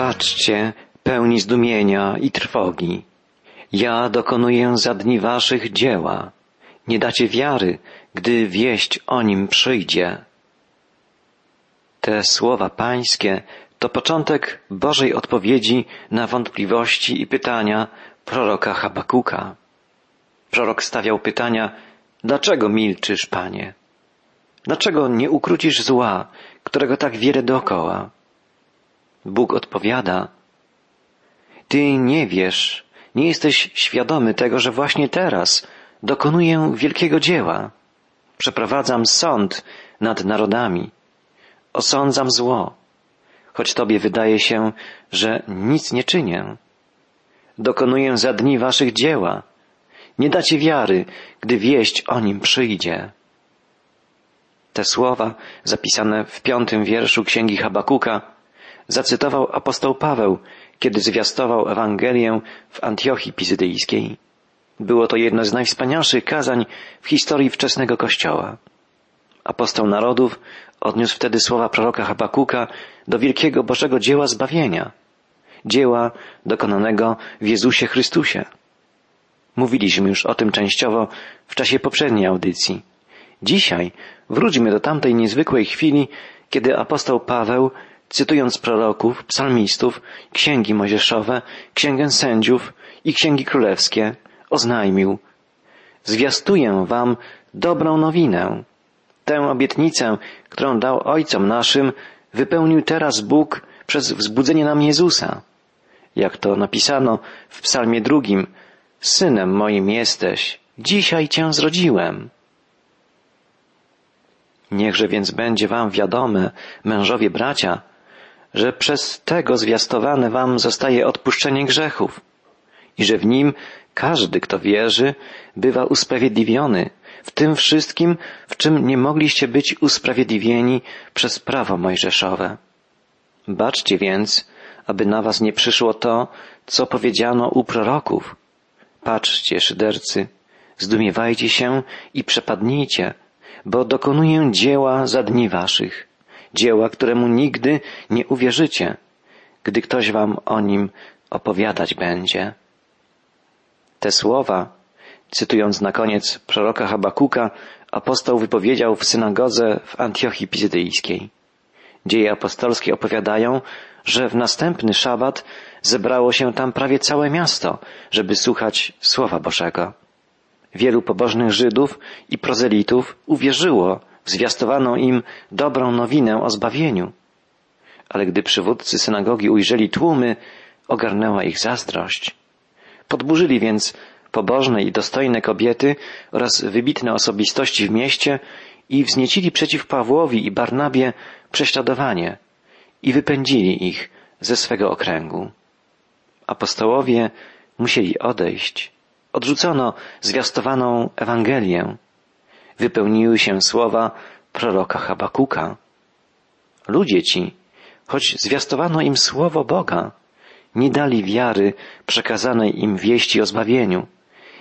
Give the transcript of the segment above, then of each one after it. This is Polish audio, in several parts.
Patrzcie, pełni zdumienia i trwogi. Ja dokonuję za dni waszych dzieła. Nie dacie wiary, gdy wieść o nim przyjdzie. Te słowa pańskie to początek Bożej odpowiedzi na wątpliwości i pytania proroka Habakuka. Prorok stawiał pytania, dlaczego milczysz, panie? Dlaczego nie ukrócisz zła, którego tak wiele dookoła? Bóg odpowiada, ty nie wiesz, nie jesteś świadomy tego, że właśnie teraz dokonuję wielkiego dzieła. Przeprowadzam sąd nad narodami. Osądzam zło, choć Tobie wydaje się, że nic nie czynię. Dokonuję za dni Waszych dzieła. Nie dacie wiary, gdy wieść o nim przyjdzie. Te słowa, zapisane w piątym wierszu Księgi Habakuka, zacytował apostoł Paweł, kiedy zwiastował Ewangelię w Antiochii Pizydyjskiej. Było to jedno z najwspanialszych kazań w historii wczesnego Kościoła. Apostoł narodów odniósł wtedy słowa proroka Habakuka do wielkiego Bożego dzieła zbawienia, dzieła dokonanego w Jezusie Chrystusie. Mówiliśmy już o tym częściowo w czasie poprzedniej audycji. Dzisiaj wróćmy do tamtej niezwykłej chwili, kiedy apostoł Paweł, cytując proroków, psalmistów, księgi mojżeszowe, księgę sędziów i księgi królewskie, oznajmił Zwiastuję wam dobrą nowinę. Tę obietnicę, którą dał ojcom naszym, wypełnił teraz Bóg przez wzbudzenie nam Jezusa. Jak to napisano w psalmie drugim, Synem moim jesteś, dzisiaj Cię zrodziłem. Niechże więc będzie Wam wiadome, mężowie bracia, że przez tego zwiastowane Wam zostaje odpuszczenie grzechów i że w nim każdy, kto wierzy, bywa usprawiedliwiony w tym wszystkim, w czym nie mogliście być usprawiedliwieni przez prawo mojżeszowe. Baczcie więc, aby na was nie przyszło to, co powiedziano u proroków. Patrzcie, szydercy, zdumiewajcie się i przepadnijcie, bo dokonuję dzieła za dni waszych, dzieła, któremu nigdy nie uwierzycie, gdy ktoś wam o nim opowiadać będzie. Te słowa, cytując na koniec proroka Habakuka, apostoł wypowiedział w synagodze w Antiochii Pizydyjskiej. Dzieje apostolskie opowiadają, że w następny szabat zebrało się tam prawie całe miasto, żeby słuchać Słowa Bożego. Wielu pobożnych Żydów i prozelitów uwierzyło w zwiastowaną im dobrą nowinę o zbawieniu. Ale gdy przywódcy synagogi ujrzeli tłumy, ogarnęła ich zazdrość. Podburzyli więc pobożne i dostojne kobiety oraz wybitne osobistości w mieście i wzniecili przeciw Pawłowi i Barnabie prześladowanie i wypędzili ich ze swego okręgu. Apostołowie musieli odejść. Odrzucono zwiastowaną Ewangelię. Wypełniły się słowa proroka Habakuka. Ludzie ci, choć zwiastowano im słowo Boga, nie dali wiary przekazanej im wieści o zbawieniu,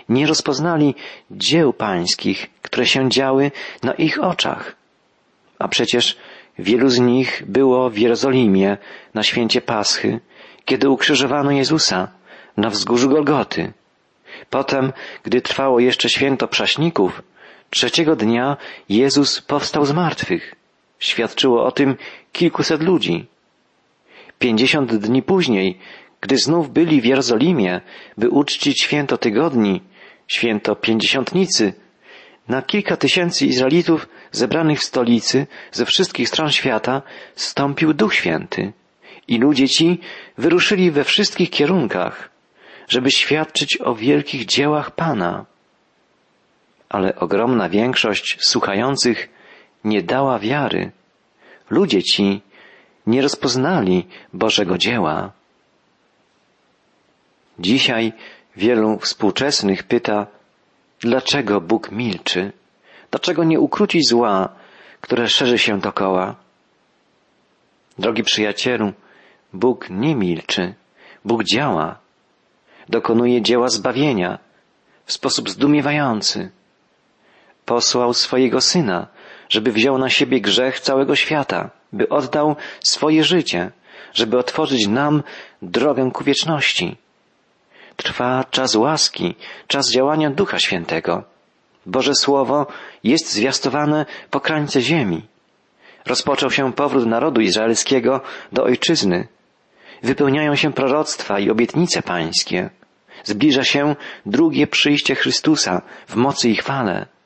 nie rozpoznali dzieł pańskich, które się działy na ich oczach. A przecież wielu z nich było w Jerozolimie na święcie Paschy, kiedy ukrzyżowano Jezusa na wzgórzu Golgoty. Potem, gdy trwało jeszcze święto prześników, trzeciego dnia Jezus powstał z martwych. Świadczyło o tym kilkuset ludzi. Pięćdziesiąt dni później, gdy znów byli w Jerozolimie, by uczcić święto tygodni, święto pięćdziesiątnicy, na kilka tysięcy Izraelitów zebranych w stolicy ze wszystkich stron świata stąpił Duch Święty i ludzie ci wyruszyli we wszystkich kierunkach, żeby świadczyć o wielkich dziełach Pana. Ale ogromna większość słuchających nie dała wiary. Ludzie ci nie rozpoznali Bożego dzieła. Dzisiaj wielu współczesnych pyta, dlaczego Bóg milczy? Dlaczego nie ukróci zła, które szerzy się dokoła? Drogi przyjacielu, Bóg nie milczy. Bóg działa. Dokonuje dzieła zbawienia w sposób zdumiewający. Posłał swojego Syna, żeby wziął na siebie grzech całego świata, by oddał swoje życie, żeby otworzyć nam drogę ku wieczności. Trwa czas łaski, czas działania Ducha Świętego. Boże Słowo jest zwiastowane po krańce ziemi. Rozpoczął się powrót narodu izraelskiego do ojczyzny. Wypełniają się proroctwa i obietnice pańskie. Zbliża się drugie przyjście Chrystusa w mocy i chwale.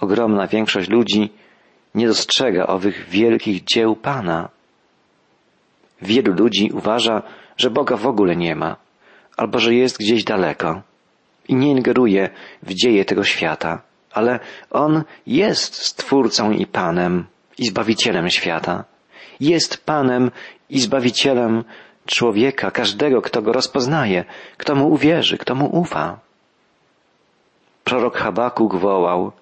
Ogromna większość ludzi nie dostrzega owych wielkich dzieł Pana. Wielu ludzi uważa, że Boga w ogóle nie ma, albo że jest gdzieś daleko i nie ingeruje w dzieje tego świata, ale On jest Stwórcą i Panem i Zbawicielem świata. Jest Panem i Zbawicielem człowieka, każdego, kto Go rozpoznaje, kto Mu uwierzy, kto Mu ufa. Prorok Habakuk wołał,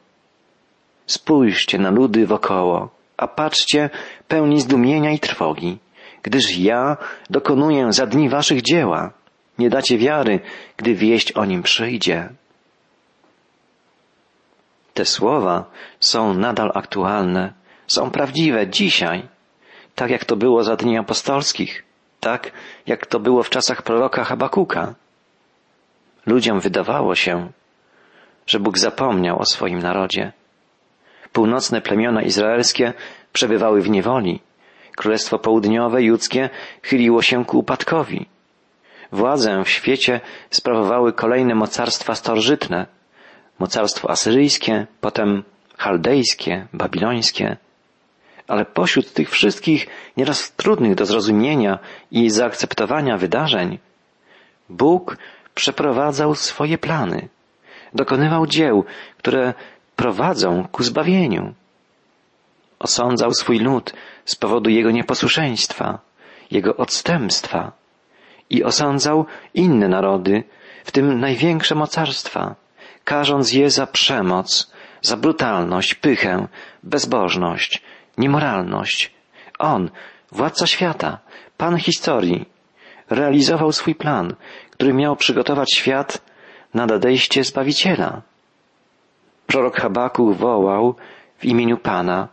Spójrzcie na ludy wokoło, a patrzcie pełni zdumienia i trwogi, gdyż ja dokonuję za dni waszych dzieła. Nie dacie wiary, gdy wieść o nim przyjdzie. Te słowa są nadal aktualne, są prawdziwe dzisiaj, tak jak to było za dni apostolskich, tak jak to było w czasach proroka Habakuka. Ludziom wydawało się, że Bóg zapomniał o swoim narodzie. Północne plemiona izraelskie przebywały w niewoli. Królestwo Południowe, judzkie, chyliło się ku upadkowi. Władzę w świecie sprawowały kolejne mocarstwa starożytne. Mocarstwo asyryjskie, potem chaldejskie, babilońskie. Ale pośród tych wszystkich nieraz trudnych do zrozumienia i zaakceptowania wydarzeń, Bóg przeprowadzał swoje plany. Dokonywał dzieł, które prowadzą ku zbawieniu. Osądzał swój lud z powodu jego nieposłuszeństwa, jego odstępstwa i osądzał inne narody, w tym największe mocarstwa, karząc je za przemoc, za brutalność, pychę, bezbożność, niemoralność. On, władca świata, pan historii, realizował swój plan, który miał przygotować świat na nadejście Zbawiciela. Prorok Habakuk wołał w imieniu Pana.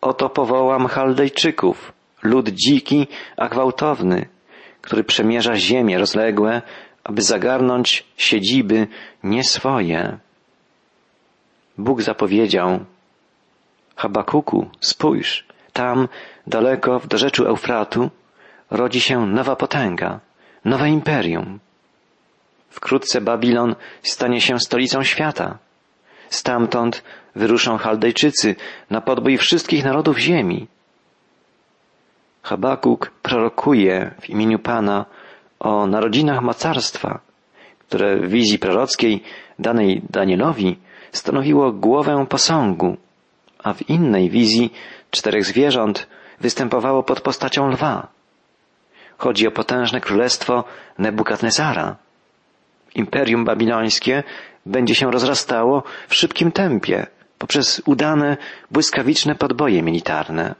Oto powołam Chaldejczyków, lud dziki, a gwałtowny, który przemierza ziemię rozległe, aby zagarnąć siedziby nie swoje. Bóg zapowiedział, Habakuku, spójrz, tam, daleko w dorzeczu Eufratu, rodzi się nowa potęga, nowe imperium. Wkrótce Babilon stanie się stolicą świata. Stamtąd wyruszą Chaldejczycy na podbój wszystkich narodów ziemi. Habakuk prorokuje w imieniu Pana o narodzinach mocarstwa, które w wizji prorockiej danej Danielowi stanowiło głowę posągu, a w innej wizji czterech zwierząt występowało pod postacią lwa. Chodzi o potężne królestwo Nebukadnezara. Imperium babilońskie będzie się rozrastało w szybkim tempie poprzez udane, błyskawiczne podboje militarne.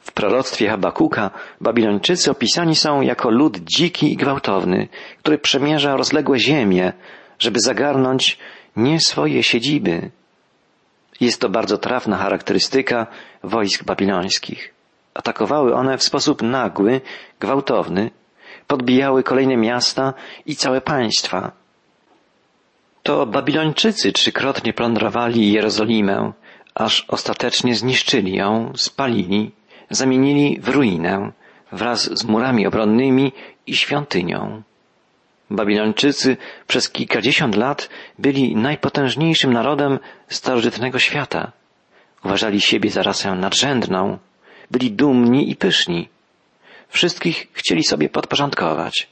W proroctwie Habakuka Babilończycy opisani są jako lud dziki i gwałtowny, który przemierza rozległe ziemie, żeby zagarnąć nie swoje siedziby. Jest to bardzo trafna charakterystyka wojsk babilońskich. Atakowały one w sposób nagły, gwałtowny, podbijały kolejne miasta i całe państwa. To Babilończycy trzykrotnie plądrowali Jerozolimę, aż ostatecznie zniszczyli ją, spalili, zamienili w ruinę wraz z murami obronnymi i świątynią. Babilończycy przez kilkadziesiąt lat byli najpotężniejszym narodem starożytnego świata. Uważali siebie za rasę nadrzędną, byli dumni i pyszni. Wszystkich chcieli sobie podporządkować.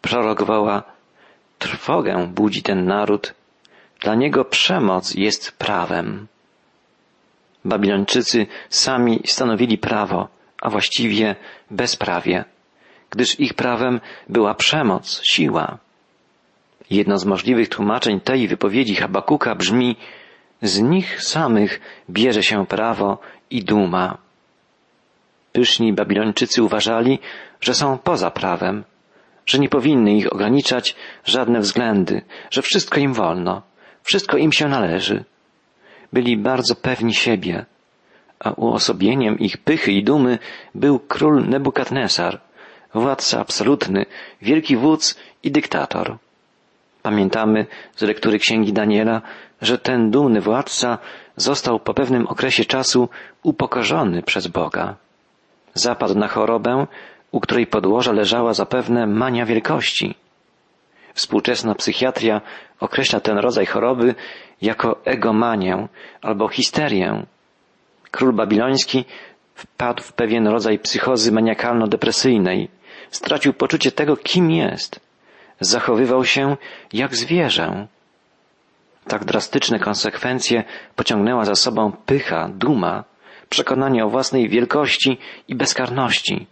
Prorok woła, trwogę budzi ten naród, dla niego przemoc jest prawem. Babilończycy sami stanowili prawo, a właściwie bezprawie, gdyż ich prawem była przemoc, siła. Jedno z możliwych tłumaczeń tej wypowiedzi Habakuka brzmi z nich samych bierze się prawo i duma. Pyszni Babilończycy uważali, że są poza prawem, że nie powinny ich ograniczać żadne względy, że wszystko im wolno, wszystko im się należy. Byli bardzo pewni siebie, a uosobieniem ich pychy i dumy był król Nebukadnesar, władca absolutny, wielki wódz i dyktator. Pamiętamy z lektury księgi Daniela, że ten dumny władca został po pewnym okresie czasu upokorzony przez Boga. Zapadł na chorobę, u której podłoża leżała zapewne mania wielkości. Współczesna psychiatria określa ten rodzaj choroby jako egomanię albo histerię. Król babiloński wpadł w pewien rodzaj psychozy maniakalno-depresyjnej. Stracił poczucie tego, kim jest. Zachowywał się jak zwierzę. Tak drastyczne konsekwencje pociągnęła za sobą pycha, duma, przekonanie o własnej wielkości i bezkarności.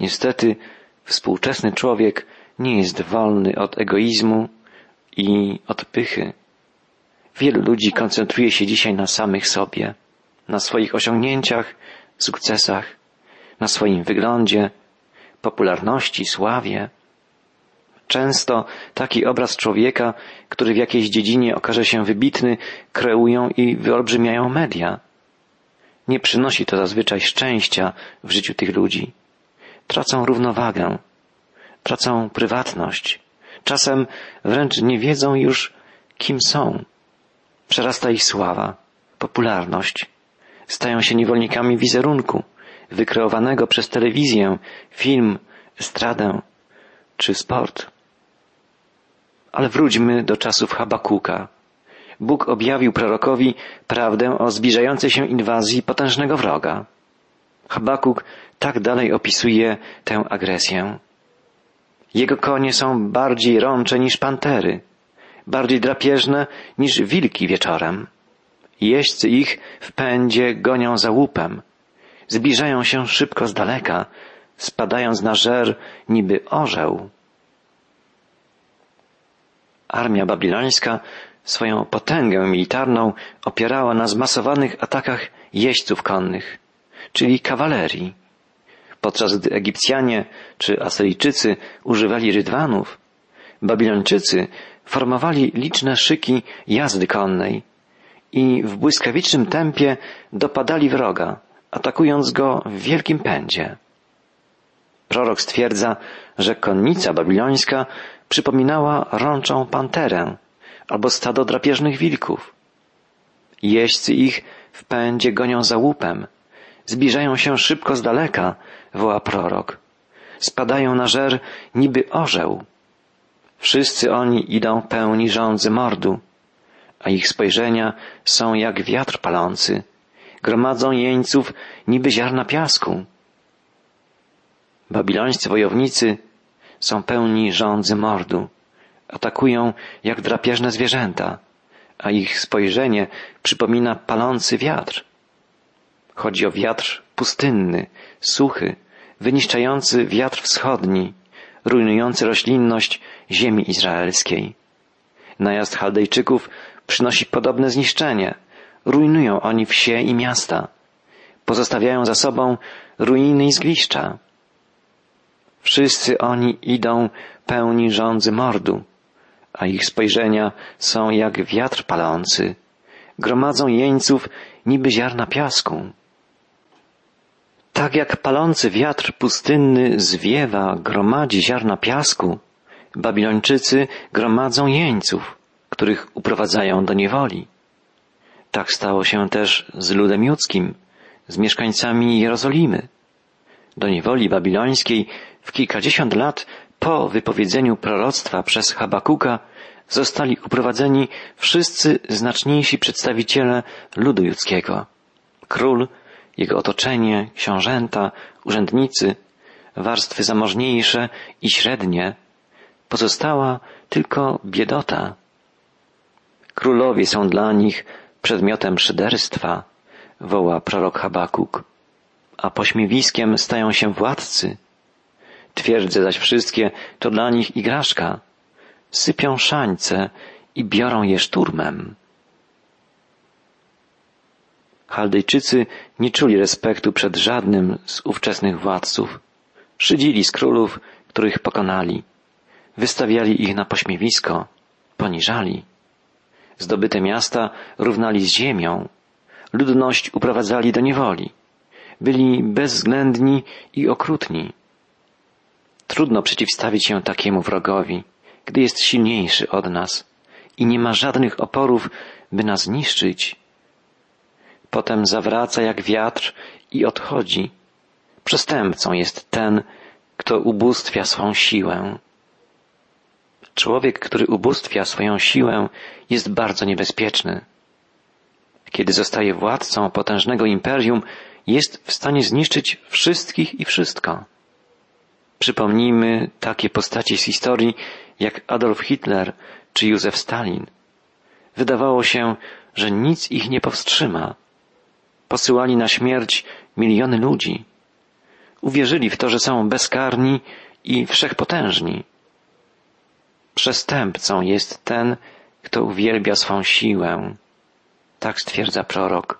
Niestety współczesny człowiek nie jest wolny od egoizmu i od pychy. Wielu ludzi koncentruje się dzisiaj na samych sobie, na swoich osiągnięciach, sukcesach, na swoim wyglądzie, popularności, sławie. Często taki obraz człowieka, który w jakiejś dziedzinie okaże się wybitny, kreują i wyolbrzymiają media. Nie przynosi to zazwyczaj szczęścia w życiu tych ludzi. Tracą równowagę, tracą prywatność. Czasem wręcz nie wiedzą już, kim są. Przerasta ich sława, popularność. Stają się niewolnikami wizerunku, wykreowanego przez telewizję, film, estradę czy sport. Ale wróćmy do czasów Habakuka. Bóg objawił prorokowi prawdę o zbliżającej się inwazji potężnego wroga. Habakuk tak dalej opisuje tę agresję. Jego konie są bardziej rącze niż pantery, bardziej drapieżne niż wilki wieczorem. Jeźdźcy ich w pędzie gonią za łupem, zbliżają się szybko z daleka, spadając na żer niby orzeł. Armia babilońska swoją potęgę militarną opierała na zmasowanych atakach jeźdźców konnych, czyli kawalerii. Podczas gdy Egipcjanie czy Asyryjczycy używali rydwanów, Babilończycy formowali liczne szyki jazdy konnej i w błyskawicznym tempie dopadali wroga, atakując go w wielkim pędzie. Prorok stwierdza, że konnica babilońska przypominała rączą panterę albo stado drapieżnych wilków. Jeźdźcy ich w pędzie gonią za łupem, zbliżają się szybko z daleka, woła prorok. Spadają na żer niby orzeł. Wszyscy oni idą pełni żądzy mordu, a ich spojrzenia są jak wiatr palący. Gromadzą jeńców niby ziarna piasku. Babilońscy wojownicy są pełni żądzy mordu. Atakują jak drapieżne zwierzęta, a ich spojrzenie przypomina palący wiatr. Chodzi o wiatr pustynny, suchy, wyniszczający wiatr wschodni, rujnujący roślinność ziemi izraelskiej. Najazd Chaldejczyków przynosi podobne zniszczenie. Rujnują oni wsie i miasta. Pozostawiają za sobą ruiny i zgliszcza. Wszyscy oni idą pełni żądzy mordu, a ich spojrzenia są jak wiatr palący. Gromadzą jeńców niby ziarna piasku. Tak jak palący wiatr pustynny zwiewa, gromadzi ziarna piasku, Babilończycy gromadzą jeńców, których uprowadzają do niewoli. Tak stało się też z ludem judzkim, z mieszkańcami Jerozolimy. Do niewoli babilońskiej w kilkadziesiąt lat po wypowiedzeniu proroctwa przez Habakuka zostali uprowadzeni wszyscy znaczniejsi przedstawiciele ludu judzkiego. Król, jego otoczenie, książęta, urzędnicy, warstwy zamożniejsze i średnie, pozostała tylko biedota. Królowie są dla nich przedmiotem szyderstwa, woła prorok Habakuk, a pośmiewiskiem stają się władcy. Twierdze zaś wszystkie to dla nich igraszka. Sypią szańce i biorą je szturmem. Chaldejczycy nie czuli respektu przed żadnym z ówczesnych władców. Szydzili z królów, których pokonali. Wystawiali ich na pośmiewisko, poniżali. Zdobyte miasta równali z ziemią, ludność uprowadzali do niewoli. Byli bezwzględni i okrutni. Trudno przeciwstawić się takiemu wrogowi, gdy jest silniejszy od nas i nie ma żadnych oporów, by nas niszczyć. Potem zawraca jak wiatr i odchodzi. Przestępcą jest ten, kto ubóstwia swą siłę. Człowiek, który ubóstwia swoją siłę, jest bardzo niebezpieczny. Kiedy zostaje władcą potężnego imperium, jest w stanie zniszczyć wszystkich i wszystko. Przypomnijmy takie postacie z historii jak Adolf Hitler czy Józef Stalin. Wydawało się, że nic ich nie powstrzyma. Posyłali na śmierć miliony ludzi. Uwierzyli w to, że są bezkarni i wszechpotężni. Przestępcą jest ten, kto uwielbia swą siłę. Tak stwierdza prorok.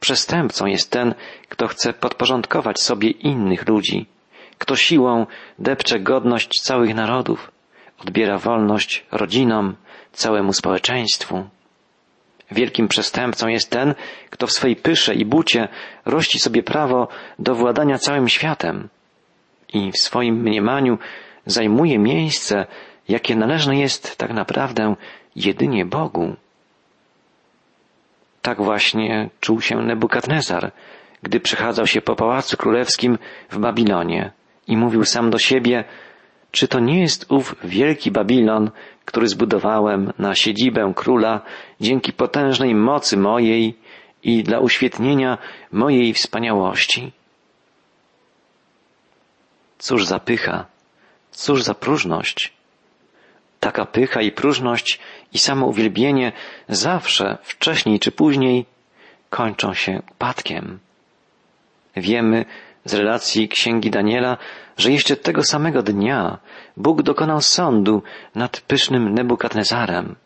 Przestępcą jest ten, kto chce podporządkować sobie innych ludzi, kto siłą depcze godność całych narodów, odbiera wolność rodzinom, całemu społeczeństwu. Wielkim przestępcą jest ten, kto w swej pysze i bucie rości sobie prawo do władania całym światem i w swoim mniemaniu zajmuje miejsce, jakie należne jest tak naprawdę jedynie Bogu. Tak właśnie czuł się Nebukadnezar, gdy przechadzał się po pałacu królewskim w Babilonie i mówił sam do siebie, czy to nie jest ów wielki Babilon, który zbudowałem na siedzibę króla dzięki potężnej mocy mojej i dla uświetnienia mojej wspaniałości? Cóż za pycha, cóż za próżność. Taka pycha i próżność i samo uwielbienie zawsze, wcześniej czy później, kończą się upadkiem. Wiemy z relacji księgi Daniela, że jeszcze tego samego dnia Bóg dokonał sądu nad pysznym Nebukadnezarem.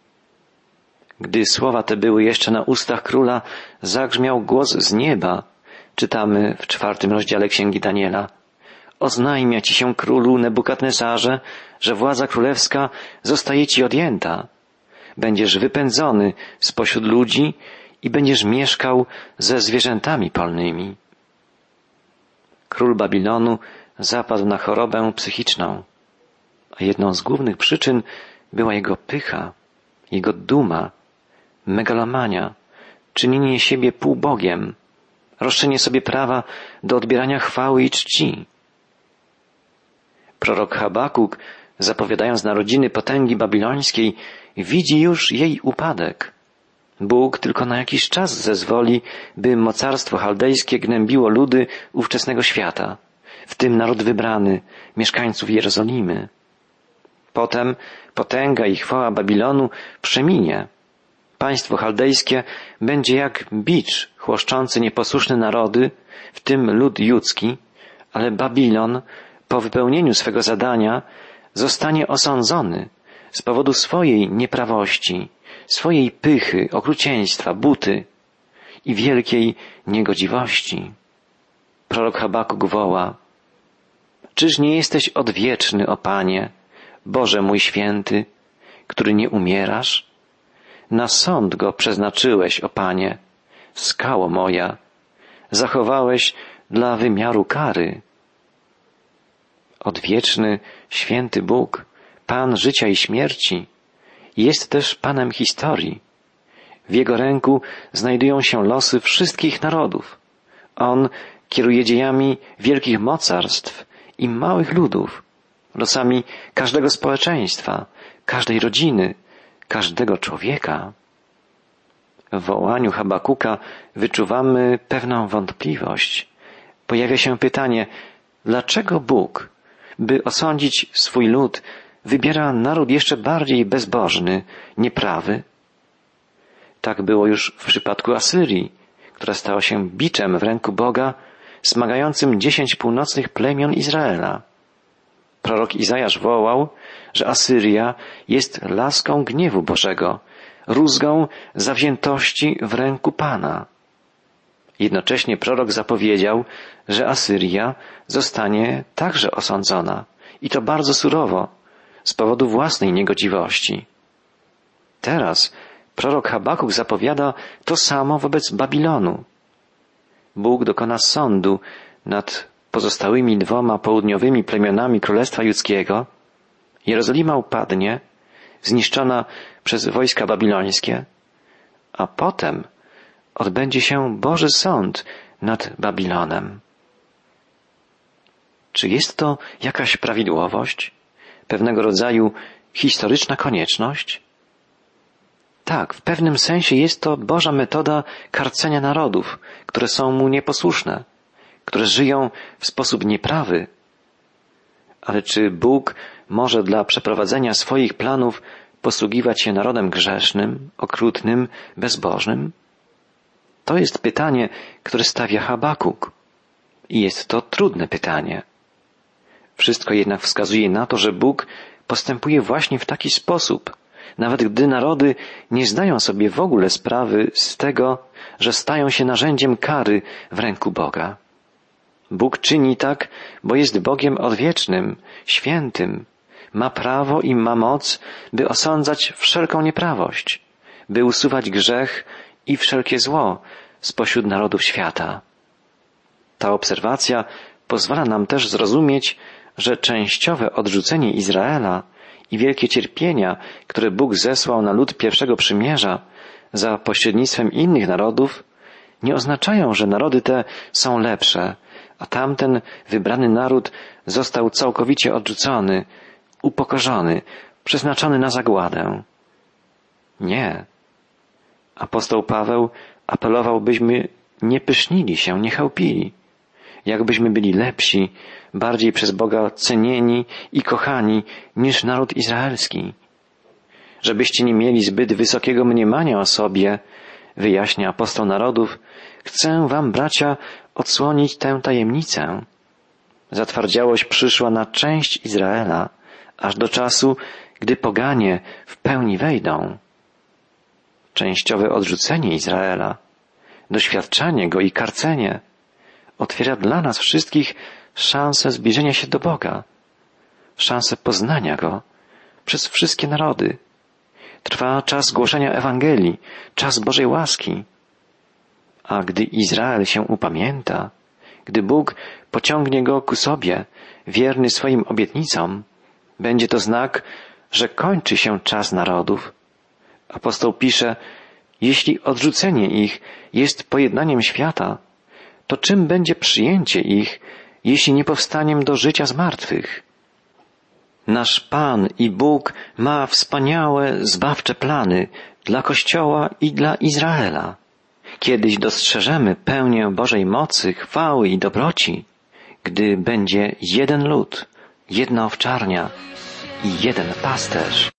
Gdy słowa te były jeszcze na ustach króla, zagrzmiał głos z nieba. Czytamy w czwartym rozdziale księgi Daniela. Oznajmia ci się królu Nebukadnezarze, że władza królewska zostaje ci odjęta. Będziesz wypędzony spośród ludzi i będziesz mieszkał ze zwierzętami polnymi. Król Babilonu zapadł na chorobę psychiczną, a jedną z głównych przyczyn była jego pycha, jego duma, megalomania, czynienie siebie półbogiem, roszczenie sobie prawa do odbierania chwały i czci. Prorok Habakuk, zapowiadając narodziny potęgi babilońskiej, widzi już jej upadek. Bóg tylko na jakiś czas zezwoli, by mocarstwo chaldejskie gnębiło ludy ówczesnego świata, w tym naród wybrany, mieszkańców Jerozolimy. Potem potęga i chwała Babilonu przeminie. Państwo chaldejskie będzie jak bicz chłoszczący nieposłuszne narody, w tym lud judzki, ale Babilon po wypełnieniu swego zadania zostanie osądzony z powodu swojej nieprawości, swojej pychy, okrucieństwa, buty i wielkiej niegodziwości. Prorok Habakuk woła, Czyż nie jesteś odwieczny, o Panie, Boże mój święty, który nie umierasz? Na sąd go przeznaczyłeś, o Panie, skało moja, zachowałeś dla wymiaru kary. Odwieczny, święty Bóg, Pan życia i śmierci, jest też Panem historii. W Jego ręku znajdują się losy wszystkich narodów. On kieruje dziejami wielkich mocarstw i małych ludów, losami każdego społeczeństwa, każdej rodziny, każdego człowieka. W wołaniu Habakuka wyczuwamy pewną wątpliwość. Pojawia się pytanie, dlaczego Bóg, by osądzić swój lud, wybiera naród jeszcze bardziej bezbożny, nieprawy. Tak było już w przypadku Asyrii, która stała się biczem w ręku Boga, smagającym dziesięć północnych plemion Izraela. Prorok Izajasz wołał, że Asyria jest laską gniewu Bożego, rózgą zawziętości w ręku Pana. Jednocześnie prorok zapowiedział, że Asyria zostanie także osądzona i to bardzo surowo, z powodu własnej niegodziwości. Teraz Prorok Habakuk zapowiada to samo wobec Babilonu. Bóg dokona sądu nad pozostałymi dwoma południowymi plemionami Królestwa Judzkiego. Jerozolima upadnie, zniszczona przez wojska babilońskie, a potem odbędzie się Boży Sąd nad Babilonem. Czy jest to jakaś prawidłowość? Pewnego rodzaju historyczna konieczność? Tak, w pewnym sensie jest to Boża metoda karcenia narodów, które są mu nieposłuszne, które żyją w sposób nieprawy. Ale czy Bóg może dla przeprowadzenia swoich planów posługiwać się narodem grzesznym, okrutnym, bezbożnym? To jest pytanie, które stawia Habakuk. I jest to trudne pytanie. Wszystko jednak wskazuje na to, że Bóg postępuje właśnie w taki sposób, nawet gdy narody nie zdają sobie w ogóle sprawy z tego, że stają się narzędziem kary w ręku Boga. Bóg czyni tak, bo jest Bogiem odwiecznym, świętym, ma prawo i ma moc, by osądzać wszelką nieprawość, by usuwać grzech i wszelkie zło spośród narodów świata. Ta obserwacja pozwala nam też zrozumieć, że częściowe odrzucenie Izraela i wielkie cierpienia, które Bóg zesłał na lud pierwszego przymierza za pośrednictwem innych narodów, nie oznaczają, że narody te są lepsze, a tamten wybrany naród został całkowicie odrzucony, upokorzony, przeznaczony na zagładę. Nie. Apostoł Paweł apelował, byśmy nie pysznili się, nie chełpili, jakbyśmy byli lepsi, bardziej przez Boga cenieni i kochani niż naród izraelski. Żebyście nie mieli zbyt wysokiego mniemania o sobie, wyjaśnia apostoł narodów, chcę wam, bracia, odsłonić tę tajemnicę. Zatwardziałość przyszła na część Izraela, aż do czasu, gdy poganie w pełni wejdą. Częściowe odrzucenie Izraela, doświadczanie go i karcenie otwiera dla nas wszystkich szansę zbliżenia się do Boga, szansę poznania Go przez wszystkie narody. Trwa czas głoszenia Ewangelii, czas Bożej łaski. A gdy Izrael się upamięta, gdy Bóg pociągnie go ku sobie, wierny swoim obietnicom, będzie to znak, że kończy się czas narodów. Apostoł pisze, jeśli odrzucenie ich jest pojednaniem świata, to czym będzie przyjęcie ich, jeśli nie powstaniem do życia z martwych? Nasz Pan i Bóg ma wspaniałe, zbawcze plany dla Kościoła i dla Izraela. Kiedyś dostrzeżemy pełnię Bożej mocy, chwały i dobroci, gdy będzie jeden lud, jedna owczarnia i jeden pasterz.